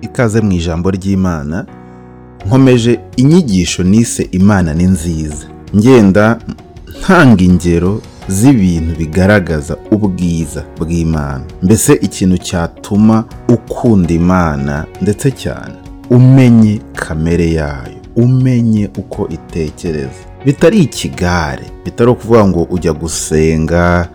ikaze mu ijambo ry'imana nkomeje inyigisho nise imana ni nziza. Ngenda ntanga ingero z'ibintu bigaragaza ubwiza bw'imana. Mbese ikintu cyatuma ukunda imana ndetse cyane umenye kamere yayo umenye uko itekereza. Bitari ikigare bitari ukuvuga ngo ujya gusenga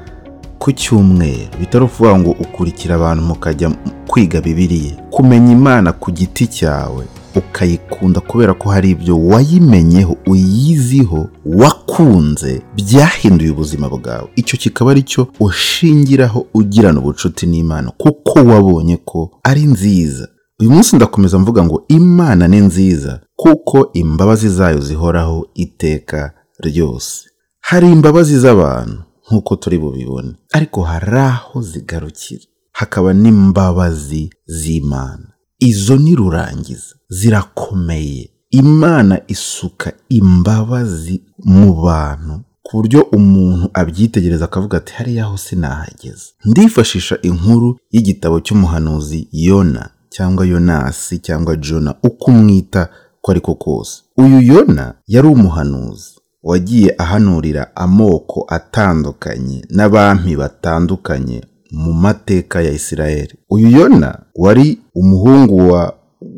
ku cyumweru. Bitari ukuvuga ngo ukurikira abantu mukajya kwiga bibiriya kumenya imana ku giti cyawe ukayikunda kubera ko hari ibyo wayimenyeho uyiziho wakunze byahinduye ubuzima bwawe. Icyo kikaba ari cyo ushingiraho ugirana ubucuti n'imana kuko wabonye ko ari nziza. Uyu munsi ndakomeza mvuga ngo imana ni nziza kuko imbabazi zayo zihoraho iteka ryose. Hari imbabazi z'abantu nk'uko turi bubibone ariko hari aho zigarukira. Hakaba n'imbabazi z'imana. Izo ni rurangiza zirakomeye. Imana isuka imbabazi mu bantu ku buryo umuntu abyitegereza akavuga ati hariya ho sinahageze. Ndifashisha inkuru y'igitabo cy'umuhanuzi yona cyangwa yonasi cyangwa jona uko umwita ko ariko kose. Uyu yona yari umuhanuzi. Wagiye ahanurira amoko atandukanye n'abami batandukanye mu mateka ya isirayeli. Uyu yona wari umuhungu wa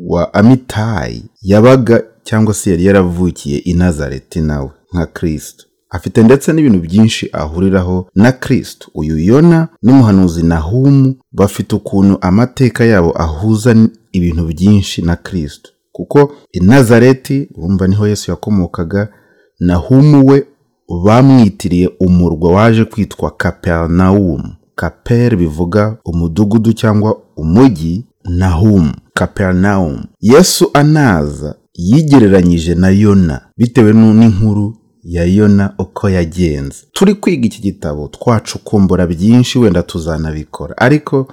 wa amitayi yabaga cyangwa se yari yaravukiye i nazareti nawe nka kirisito afite ndetse n'ibintu byinshi ahuriraho na kirisito uyu yona n'umuhanuzi nahumu bafite ukuntu amateka yabo ahuza ibintu byinshi na kirisito kuko i nazareti wumva ni ho yesu yakomokaga nahumu we bamwitiriye umurwa waje kwitwa kaperinawumu kaperi bivuga umudugudu cyangwa umujyi nahumu kaperinawumu yesu anaza yigereranyije na yona bitewe n'inkuru ya yona uko yagenze. Turi kwiga iki gitabo twacukumbura byinshi wenda tuzanabikora. Ariko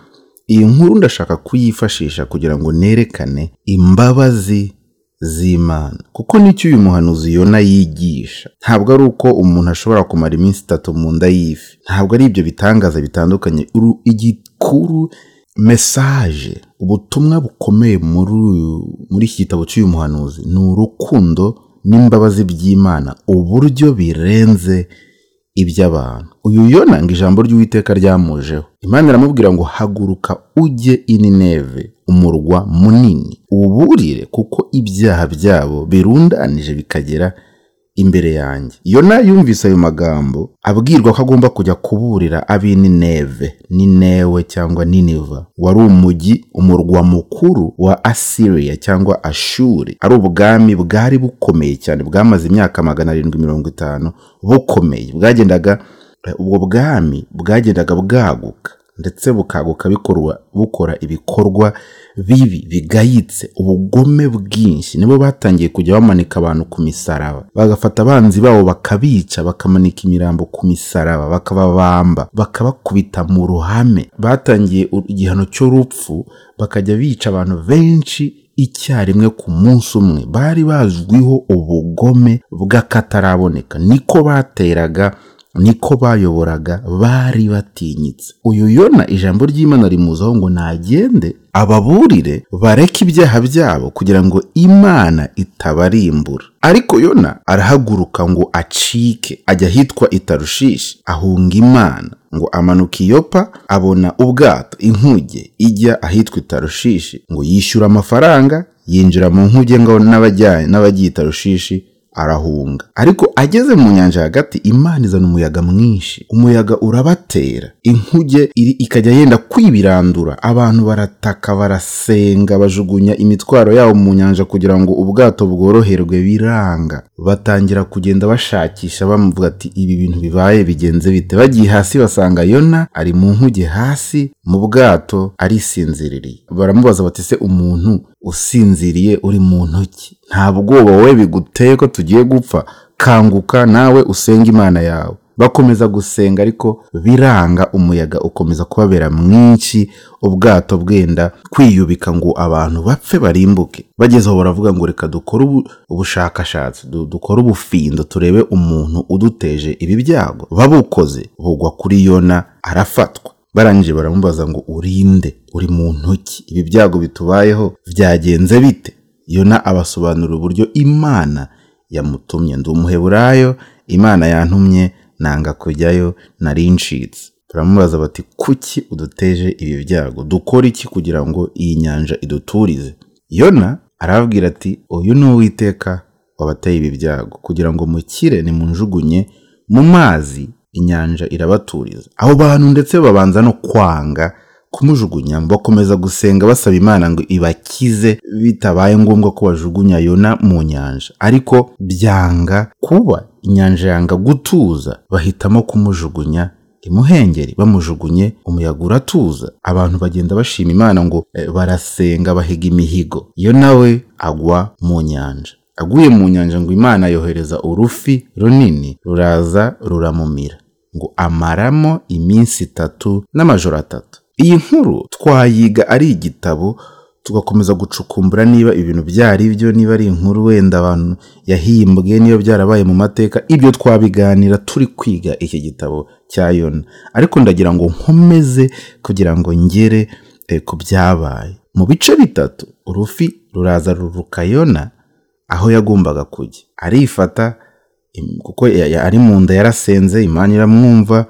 iyi nkuru ndashaka kuyifashisha kugira ngo nerekane imbabazi z'imana. Kuko ni cyo uyu muhanuzi yona yigisha. Ntabwo ari uko umuntu ashobora kumara iminsi itatu mu nda y'ifi. Ntabwo ari ibyo bitangaza bitandukanye. Igikuru mesaje ubutumwa bukomeye muri iki gitabo cy'uyu muhanuzi ni urukundo n'imbabazi by'imana uburyo birenze iby'abantu. Uyu yona ngo ijambo ry'uwiteka ryamujeho. Imana iramubwira ngo haguruka ujye inineve umurwa munini. Uburire kuko ibyaha byabo birundanije bikagera imbere yanjye. Yona yumvise ayo magambo abwirwa ko agomba kujya kuburira ab'inineve ninewe cyangwa niniva wari umujyi umurwa mukuru wa asiriya cyangwa ashuri. Ari ubwami bwari bukomeye cyane bwamaze imyaka magana arindwi mirongo itanu bukomeye. Bwagendaga ubwo bwami bwagendaga bwaguka. Ndetse bikorwa bukora ibikorwa bibi bigayitse. Ubugome bwinshi. Nibo batangiye kujya bamanika abantu ku misaraba. Bagafata abanzi babo bakabica bakamanika imirambo ku misaraba bakababamba bakabakubita mu ruhame. Batangiye igihano cy'urupfu bakajya bica abantu benshi icyarimwe ku munsi umwe. Bari bazwiho ubugome bw'akataraboneka. Niko bateraga niko bayoboraga bari batinyitse. Uyu yona ijambo ry'imana rimuzaho ngo nagende ababurire bareke ibyaha byabo kugira ngo imana itabarimbura. Ariko yona arahaguruka ngo acike ajya ahitwa itarushishi ahunga imana ngo amanuka iyopa abona ubwato inkuge ijya ahitwa itarushishi ngo yishyura amafaranga yinjira mu nkuge ngo n'abagiye itarushishi arahunga. Ariko ageze mu nyanja hagati imana izana umuyaga mwinshi. Umuyaga urabatera. Inkuge ikajya yenda kwibirandura. Abantu barataka barasenga bajugunya imitwaro yabo mu nyanja kugira ngo ubwato bworoherwe biranga. Batangira kugenda bashakisha bamuvuga ati ibi bintu bibaye bigenze bite? Bagiye hasi basanga yona ari mu nkuge hasi mu bwato arisinziririye. Baramubaza bati se umuntu usinziriye uri mu ntoki. Nta bwoba wowe biguteye ko tugiye gupfa. Kanguka nawe usenga imana yawe. Bakomeza gusenga ariko biranga umuyaga ukomeza kubabera mwinshi ubwato bwenda kwiyubika ngo abantu bapfe barimbuke. Bageze aho baravuga ngo reka dukore ubushakashatsi dukore ubufindo turebe umuntu uduteje ibi byago. Babukoze bugwa kuri yona arafatwa. Barangije baramubaza ngo urinde uri mu ntoki. Ibi byago bitubayeho byagenze bite? Yona abasobanurira uburyo imana yamutumye. Ndi umuheburayo imana yantumye nanga kujyayo nari ncitse baramubaza bati kuki uduteje ibi byago? Dukora iki kugira ngo iyi nyanja iduturize? Yona arababwira ati uyu ni uwiteka wabateye ibi byago kugira ngo mukire nimunjugunye mu mazi inyanja irabaturiza. Abo bantu ndetse babanza no kwanga kumujugunya bakomeza gusenga basaba imana ngo ibakize bitabaye ngombwa ko bajugunya yona mu nyanja. Ariko byanga kuba inyanja yanga gutuza bahitamo kumujugunya imuhengeri. Bamujugunye umuyaga uratuza. Abantu bagenda bashima imana ngo eh, barasenga bahiga imihigo. Yo nawe agwa mu nyanja. Aguye mu nyanja ngo imana yohereza urufi runini ruraza ruramumira. Ngo amaramo iminsi itatu n'amajoro atatu. Iyi nkuru twayiga ari igitabo tugakomeza gucukumbura niba ibintu byari byo niba ari inkuru wenda abantu yahimbwe niba byarabaye mu mateka ibyo twabiganira turi kwiga iki gitabo cya yona. Ariko ndagira ngo nkomeze kugira ngo ngere eh, ku byabaye. Mu bice bitatu urufi ruraza ruruka yona aho yagombaga kujya. Arifata kuko ari mu nda yarasenze imana iramwumva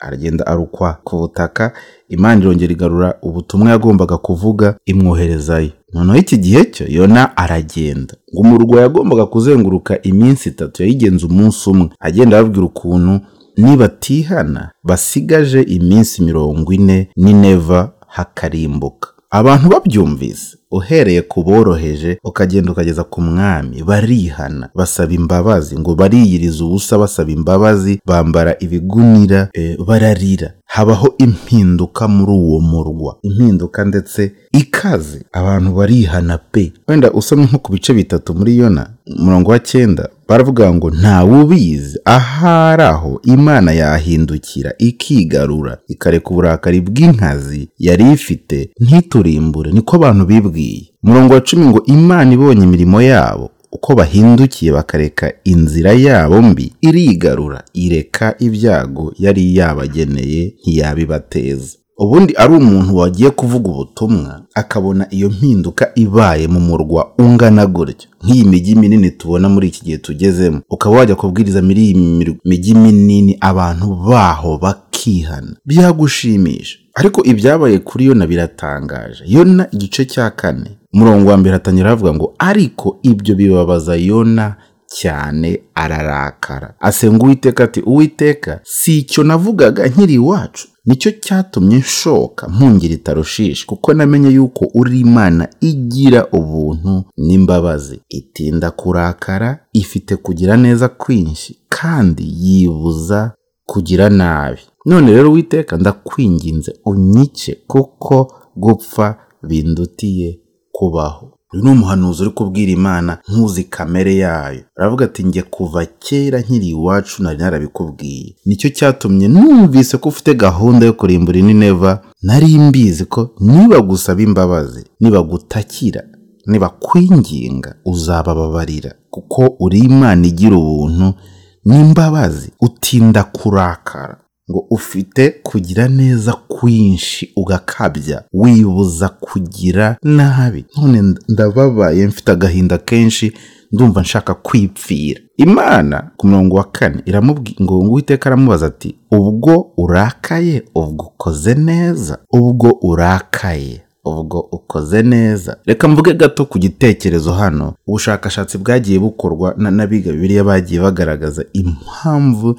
aragenda arukwa ku butaka imana irongera igarura ubutumwa yagombaga kuvuga imwoherezayo. Noneho iki gihe cyo yona aragenda. Ngo umurwa yagombaga kuzenguruka iminsi itatu yayigenza umunsi umwe. Agenda ababwira ukuntu nibatihana basigaje iminsi mirongo ine n'ineva hakarimbuka. Abantu babyumvise. Uhereye ku boroheje ukagenda ukageza ku mwami. Barihana basaba imbabazi. Ngo bariyiriza ubusa basaba imbabazi bambara ibigunira eh, bararira. Habaho impinduka muri uwo murwa. Impinduka ndetse ikaze abantu barihana pe. Wenda usomye nko ku bice bitatu muri yona umurongo wa cyenda baravuga ngo ntawe ubizi ahari aho imana yahindukira ikigarura. Ikareka uburakari bw'inkazi yari ifite ntiturimbure niko abantu bibwiye. Umurongo wa cumi ngo imana ibonye imirimo yabo uko bahindukiye bakareka inzira yabo mbi irigarura ireka ibyago yari yabageneye ntiyabibateza. Ubundi ari umuntu wagiye kuvuga ubutumwa akabona iyo mpinduka ibaye mu murwa ungana gutyo nk'iyi mijyi minini tubona muri iki gihe tugezemo. Ukaba wajya kubwiriza muri iyi mijyi minini abantu baho bakihana. Byagushimisha ariko ibyabaye kuri yona biratangaje. Yona igice cya kane umurongo wa mbere hatangira havuga ngo ariko ibyo bibabaza yona cyane ararakara. Asenga uwiteka ati uwiteka si icyo navugaga nkiri iwacu? Nicyo cyatumye nshoka mpungira itarushishi kuko namenye yuko uri imana igira ubuntu n'imbabazi. Itinda kurakara ifite kugira neza kwinshi kandi yibuza kugira nabi. None rero witeka ndakwinginze unyice kuko gupfa bindutiye kubaho. Uyu ni umuhanuzi uri kubwira imana ntuzi kamere yayo. Aravuga ati njye kuva kera nkiri iwacu nari narabikubwiye. Nicyo cyatumye numvise ko ufite gahunda yo kurimbura inineva nari mbizi ko nibagusaba imbabazi nibagutakira nibakwinginga uzabababarira. Kuko uri imana igira ubuntu n'imbabazi utinda kurakara. Ngo ufite kugira neza kwinshi ugakabya wibuza kugira nabi. None ndababaye mfite agahinda kenshi ndumva nshaka kwipfira. Imana ku murongo wa kane iramubwira ngo uwiteka aramubaza ati ubwo urakaye ubwo ukoze neza. Ubwo urakaye ubwo ukoze neza. Reka mvuge gato ku gitekerezo hano. Ubushakashatsi bwagiye bukorwa na- n'abiga bibiliya bagiye bagaragaza impamvu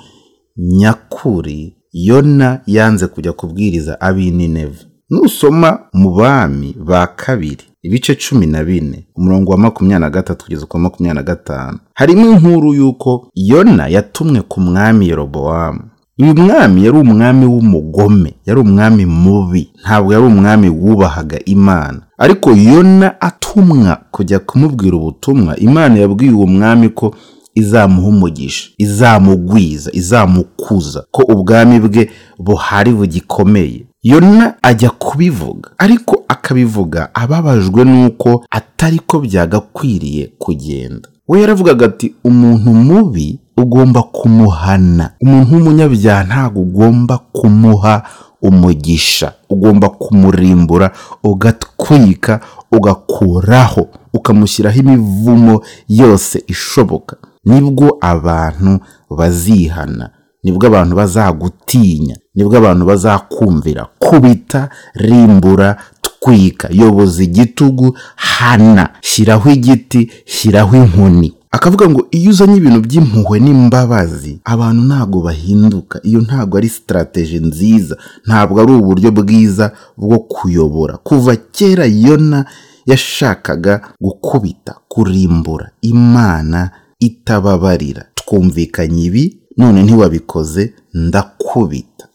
nyakuri yona yanze kujya kubwiriza ab'i Nineve nusoma mu bami ba kabiri ibice cumi na bine umurongo wa makumyabiri na gatatu kugeza ku wa makumyabiri na gatanu. Harimo inkuru y'uko yona yatumwe ku mwami yerobowamu. Uyu mwami yari umwami w'umugome yari umwami mubi ntabwo yari umwami wubahaga imana. Ariko yona atumwa kujya kumubwira ubutumwa imana yabwiye uwo mwami ko izamuha umugisha izamugwiza izamukuza ko ubwami bwe buhari bugikomeye. Yona ajya kubivuga ariko akabivuga ababajwe n'uko atari ko byagakwiriye kugenda. We yaravugaga ati umuntu mubi ugomba kumuhana umuntu w'umunyabyaha ntabwo ugomba kumuha umugisha ugomba kumurimbura ugatwika ugakuraho ukamushyiraho imivumo yose ishoboka. Ni bwo abantu bazihana ni bwo abantu bazagutinya ni bwo abantu bazakumvira. Kubita rimbura twika. Yoboza igitugu hana. Shyiraho igiti shyiraho inkoni. Akavuga ngo iyo uzanye ibintu by'impuhwe n'imbabazi abantu ntabwo bahinduka. Iyo ntabwo ari sitarateji nziza. Ntabwo ari uburyo bwiza bwo kuyobora. Kuva kera yona yashakaga gukubita kurimbura imana itababarira. Twumvikanye ibi none ntiwabikoze ndakubita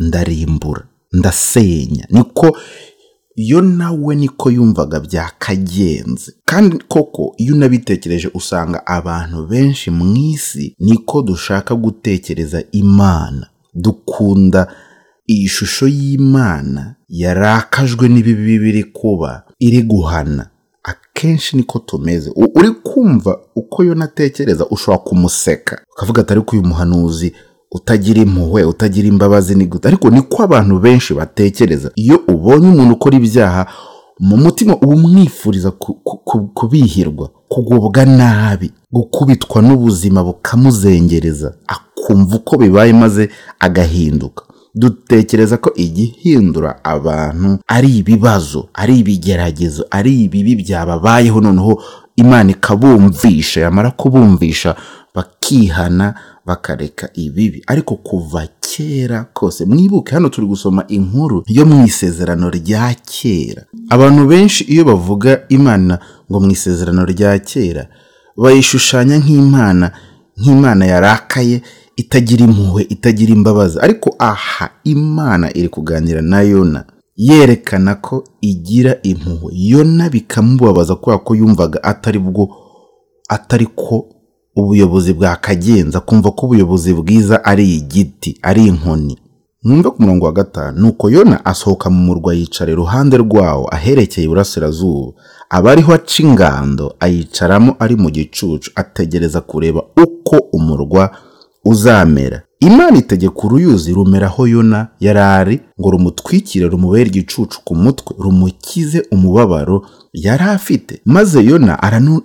ndarimbura ndasenya. Niko yo nawe niko yumvaga byakagenze. Kandi koko iyo unabitekereje usanga abantu benshi mu isi niko dushaka gutekereza imana. Dukunda iyi shusho y'imana yarakajwe n'ibibi biri kuba iri guhana. Akenshi niko tumeze. Uri kumva uko yo natekereza ushobora kumuseka. Ukavuga ati ariko uyu muhanuzi utagira impuhwe utagira imbabazi ni gute? Ariko niko abantu benshi batekereza. Iyo ubonye umuntu ukora ibyaha mu mutima uba umwifuriza kubihirwa kugubwa nabi gukubitwa n'ubuzima bukamuzengereza akumva uko bibaye maze agahinduka. Dutekereza ko igihindura abantu ari ibibazo ari ibigeragezo ari ibibi byababayeho. Noneho imana ikabumvisha yamara kubumvisha bakihana bakareka ibibi. Ariko kuva kera kose mwibuke hano turi gusoma inkuru yo mu isezerano rya kera. Abantu benshi iyo bavuga imana ngo mu isezerano rya kera bayishushanya nk'imana nk'imana yarakaye itagira impuhwe itagira imbabazi. Ariko aha imana iri kuganira na yona yerekana ko igira impuhwe. Yona bikamubabaza kubera ko yumvaga atari bwo atari ko ubuyobozi bwakagenza. Kumva ko ubuyobozi bwiza ari igiti ari inkoni. Mwumve ku murongo wa gatanu nuko yona asohoka mu murwa yicara iruhande rwawo aherekeye iburasirazuba. Aba ariho aca ingando ayicaramo ari mu gicucu ategereza kureba uko umurwa uzamera. Imana itegeka uruyuzi rumeraho yona yari ari ngo rumutwikire rumubere igicucu ku mutwe rumukize umubabaro yari afite. Maze yona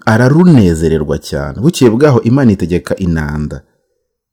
ararunezererwa cyane. Bukeye bwaho imana itegeka inanda.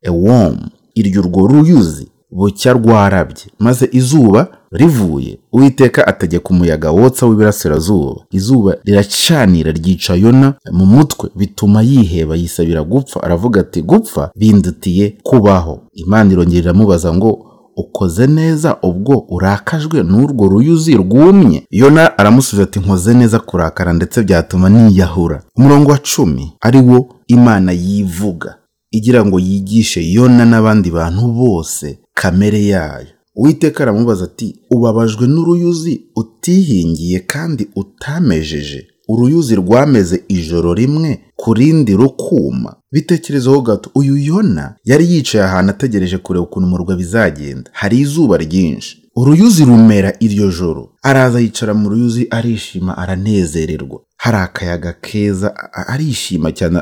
Ewomu iryo urwo ruyuzi bucya rwarabye maze izuba rivuye. Uwiteka ategeka umuyaga wotsa w'ibirasirazuba izuba riracanira ryica yona mu mutwe bituma yiheba yisabira gupfa aravuga ati gupfa bindutiye kubaho. Imana irongera iramubaza ngo ukoze neza ubwo urakajwe n'urwo ruyuzi rwumye? Yona aramusubiza ati nkoze neza kurakara ndetse byatuma niyahura. Umurongo wa cumi ari wo imana yivuga. Igira ngo yigishe yona n'abandi bantu bose kamere yayo. Uwiteka aramubaza ati ubabajwe n'uruyuzi utihingiye kandi utamejeje? Uruyuzi rwameze ijoro rimwe ku rindi rukuma. Bitekerezeho gato uyu yona yari yicaye ahantu ategereje kureba ukuntu umurwa bizagenda. Hari izuba ryinshi. Uruyuzi rumera iryo joro. Araza yicara mu ruyuzi arishima aranezererwa. Hari akayaga keza arishima cyane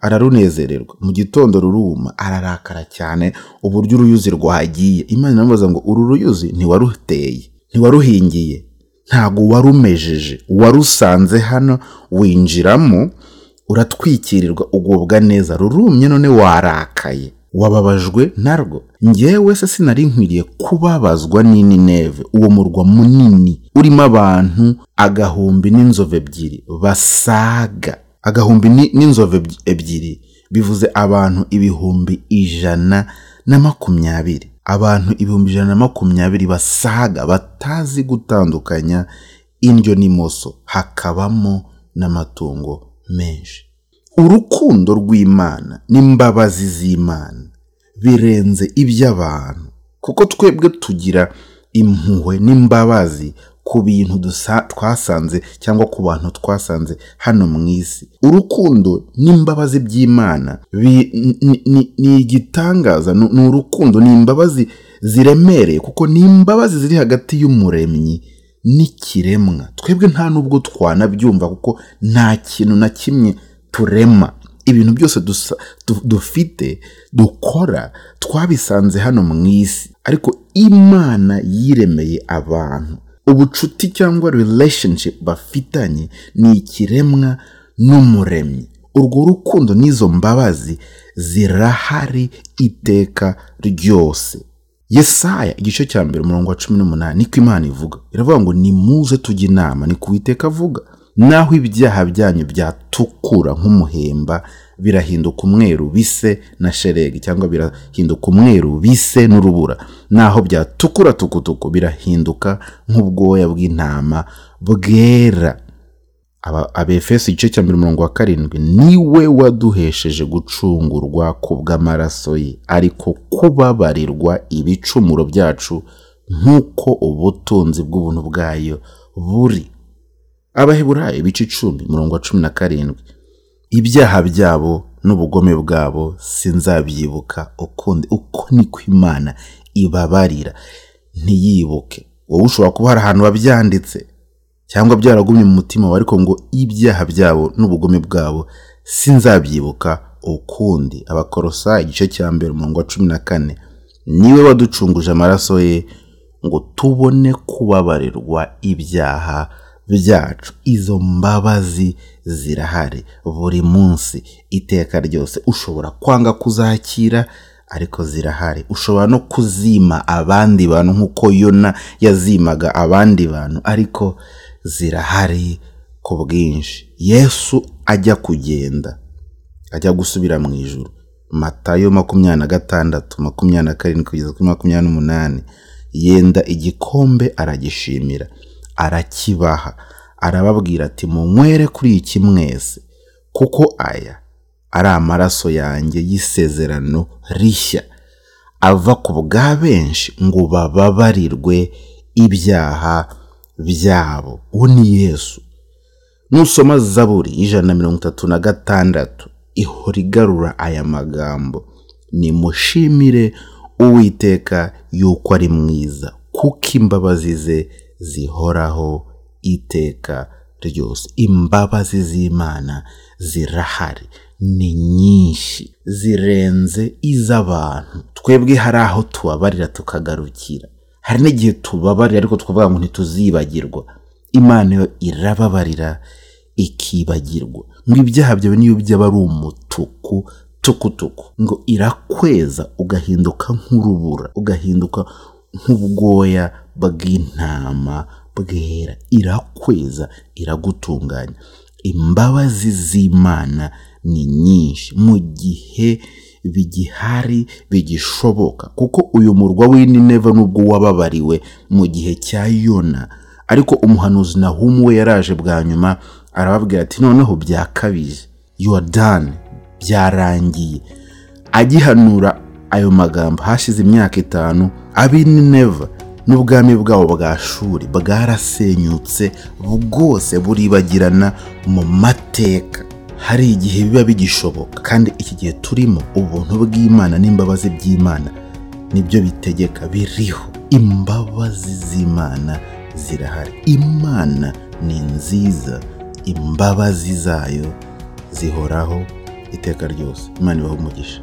ararunezererwa. Mu gitondo ruruma ararakara cyane uburyo uruyuzi rwagiye. Imana iramubaza ngo uru ruyuzi ntiwaruteye ntiwaruhingiye ntabwo warumejeje. Warusanze hano winjiramo uratwikirirwa ugubwa neza. Rurumye none warakaye. Wababajwe narwo. Ngewe se sinari nkwiriye kubabazwa neve. Uwo murwa munini urimo abantu agahumbi n'inzovu ebyiri basaga. Agahumbi n'inzovu ebyiri bivuze abantu ibihumbi ijana na makumyabiri. Abantu ibihumbi ijana na makumyabiri basaga batazi gutandukanya indyo n'imoso. Hakabamo n'amatungo menshi. Urukundo rw'imana n'imbabazi z'imana birenze iby'abantu. Kuko twebwe tugira impuhwe n'imbabazi ku bintu twasanze cyangwa ku bantu twasanze hano mu isi. Urukundo n'imbabazi by'imana ni igitangaza ni urukundo ni imbabazi ziremereye kuko ni imbabazi ziri hagati y'umuremyi n'ikiremwa. Twebwe nta nubwo twanabyumva kuko nta kintu na kimwe turema. Ibintu byose dufite dukora twabisanze hano mu isi. Ariko imana yiremeye abantu. Ubucuti cyangwa relationship bafitanye ni ikiremwa n'umuremyi. Urwo rukundo n'izo mbabazi zirahari iteka ryose. Yesaya igice cya mbere umurongo wa cumi n'umunani niko imana ivuga. Iravuga ngo nimuze tujye inama. Ni ku Uwiteka avuga. Naho ibyaha byanyu byatukura nk'umuhemba birahinduka umweru bise na sheregi cyangwa birahinduka umweru bise n'urubura. Naho byatukura tukutuku birahinduka nk'ubwoya bw'intama bwera. Abefeso igice cya mbere umurongo wa karindwi ni we waduhesheje gucungurwa ku bw'amaraso ye ariko kubabarirwa ibicumuro byacu nk'uko ubutunzi bw'ubuntu bwayo buri abaheburayo ibice icumi umurongo wa cumi na karindwi. Ibyaha byabo n'ubugome bwabo sinzabyibuka. Ukundi uko niko imana ibabarira. Ntiyibuke. Wowe ushobora kuba hari ahantu wabyanditse cyangwa byaragumye mu mutima wawe ariko ngo ibyaha byabo n'ubugome bwabo sinzabyibuka ukundi. Abakorosa igice cya mbere umurongo wa cumi na kane. Niwe waducunguje amaraso ye ngo tubone kubabarirwa ibyaha byacu izo mbabazi zirahari. Buri munsi iteka ryose. Ushobora kwanga kuzakira ariko zirahari. Ushobora no kuzima abandi bantu nk'uko yona yazimaga abandi bantu ariko zirahari ku bwinshi. Yesu ajya kugenda ajya gusubira mu ijuru. Matayo makumyabiri na gatandatu makumyabiri na karindwi kugeza kuri makumyabiri n'umunani yenda igikombe aragishimira. Arakibaha. Arababwira ati munywere kuri iki mwese kuko aya ari amaraso yanjye y'isezerano rishya. Ava ku bwa benshi ngo bababarirwe ibyaha byabo. Uwo ni yesu. Nusoma zaburi ijana na mirongo itatu na gatandatu ihora igarura aya magambo. Nimushimire uwiteka yuko ari mwiza kuko imbabazi ze zihoraho iteka ryose. Imbabazi z'imana zirahari ni nyinshi zirenze iz'abantu. Twebwe hari aho tubabarira tukagarukira. Hari n'igihe tubabarira ariko tukavuga ngo ntituzibagirwa. Imana yo irababarira ikibagirwa. Ngo ibyaha byawe niyo byaba ari umutuku tukutuku. Ngo irakweza ugahinduka nk'urubura ugahinduka nk'ubwoya bw'intama bwera irakweza iragutunganya. Imbabazi z'imana ni nyinshi. Mu gihe bigihari bigishoboka. Kuko uyu murwa w'Nineve nubwo wababariwe mu gihe cya yona ariko umuhanuzi nahumu we yaraje bwa nyuma arababwira ati noneho byakabije done byarangiye. Agihanura ayo magambo. Hashize imyaka itanu ab'i Nineve n'ubwami bwabo bwa shuri bwarasenyutse bwose buribagirana mu mateka. Hari igihe biba bigishoboka kandi iki gihe turimo ubuntu bw'imana n'imbabazi by'imana ni byo bitegeka biriho. Imbabazi z'imana zirahari. Imana ni nziza imbabazi zayo zihoraho iteka ryose. Imana ibaho umugisha.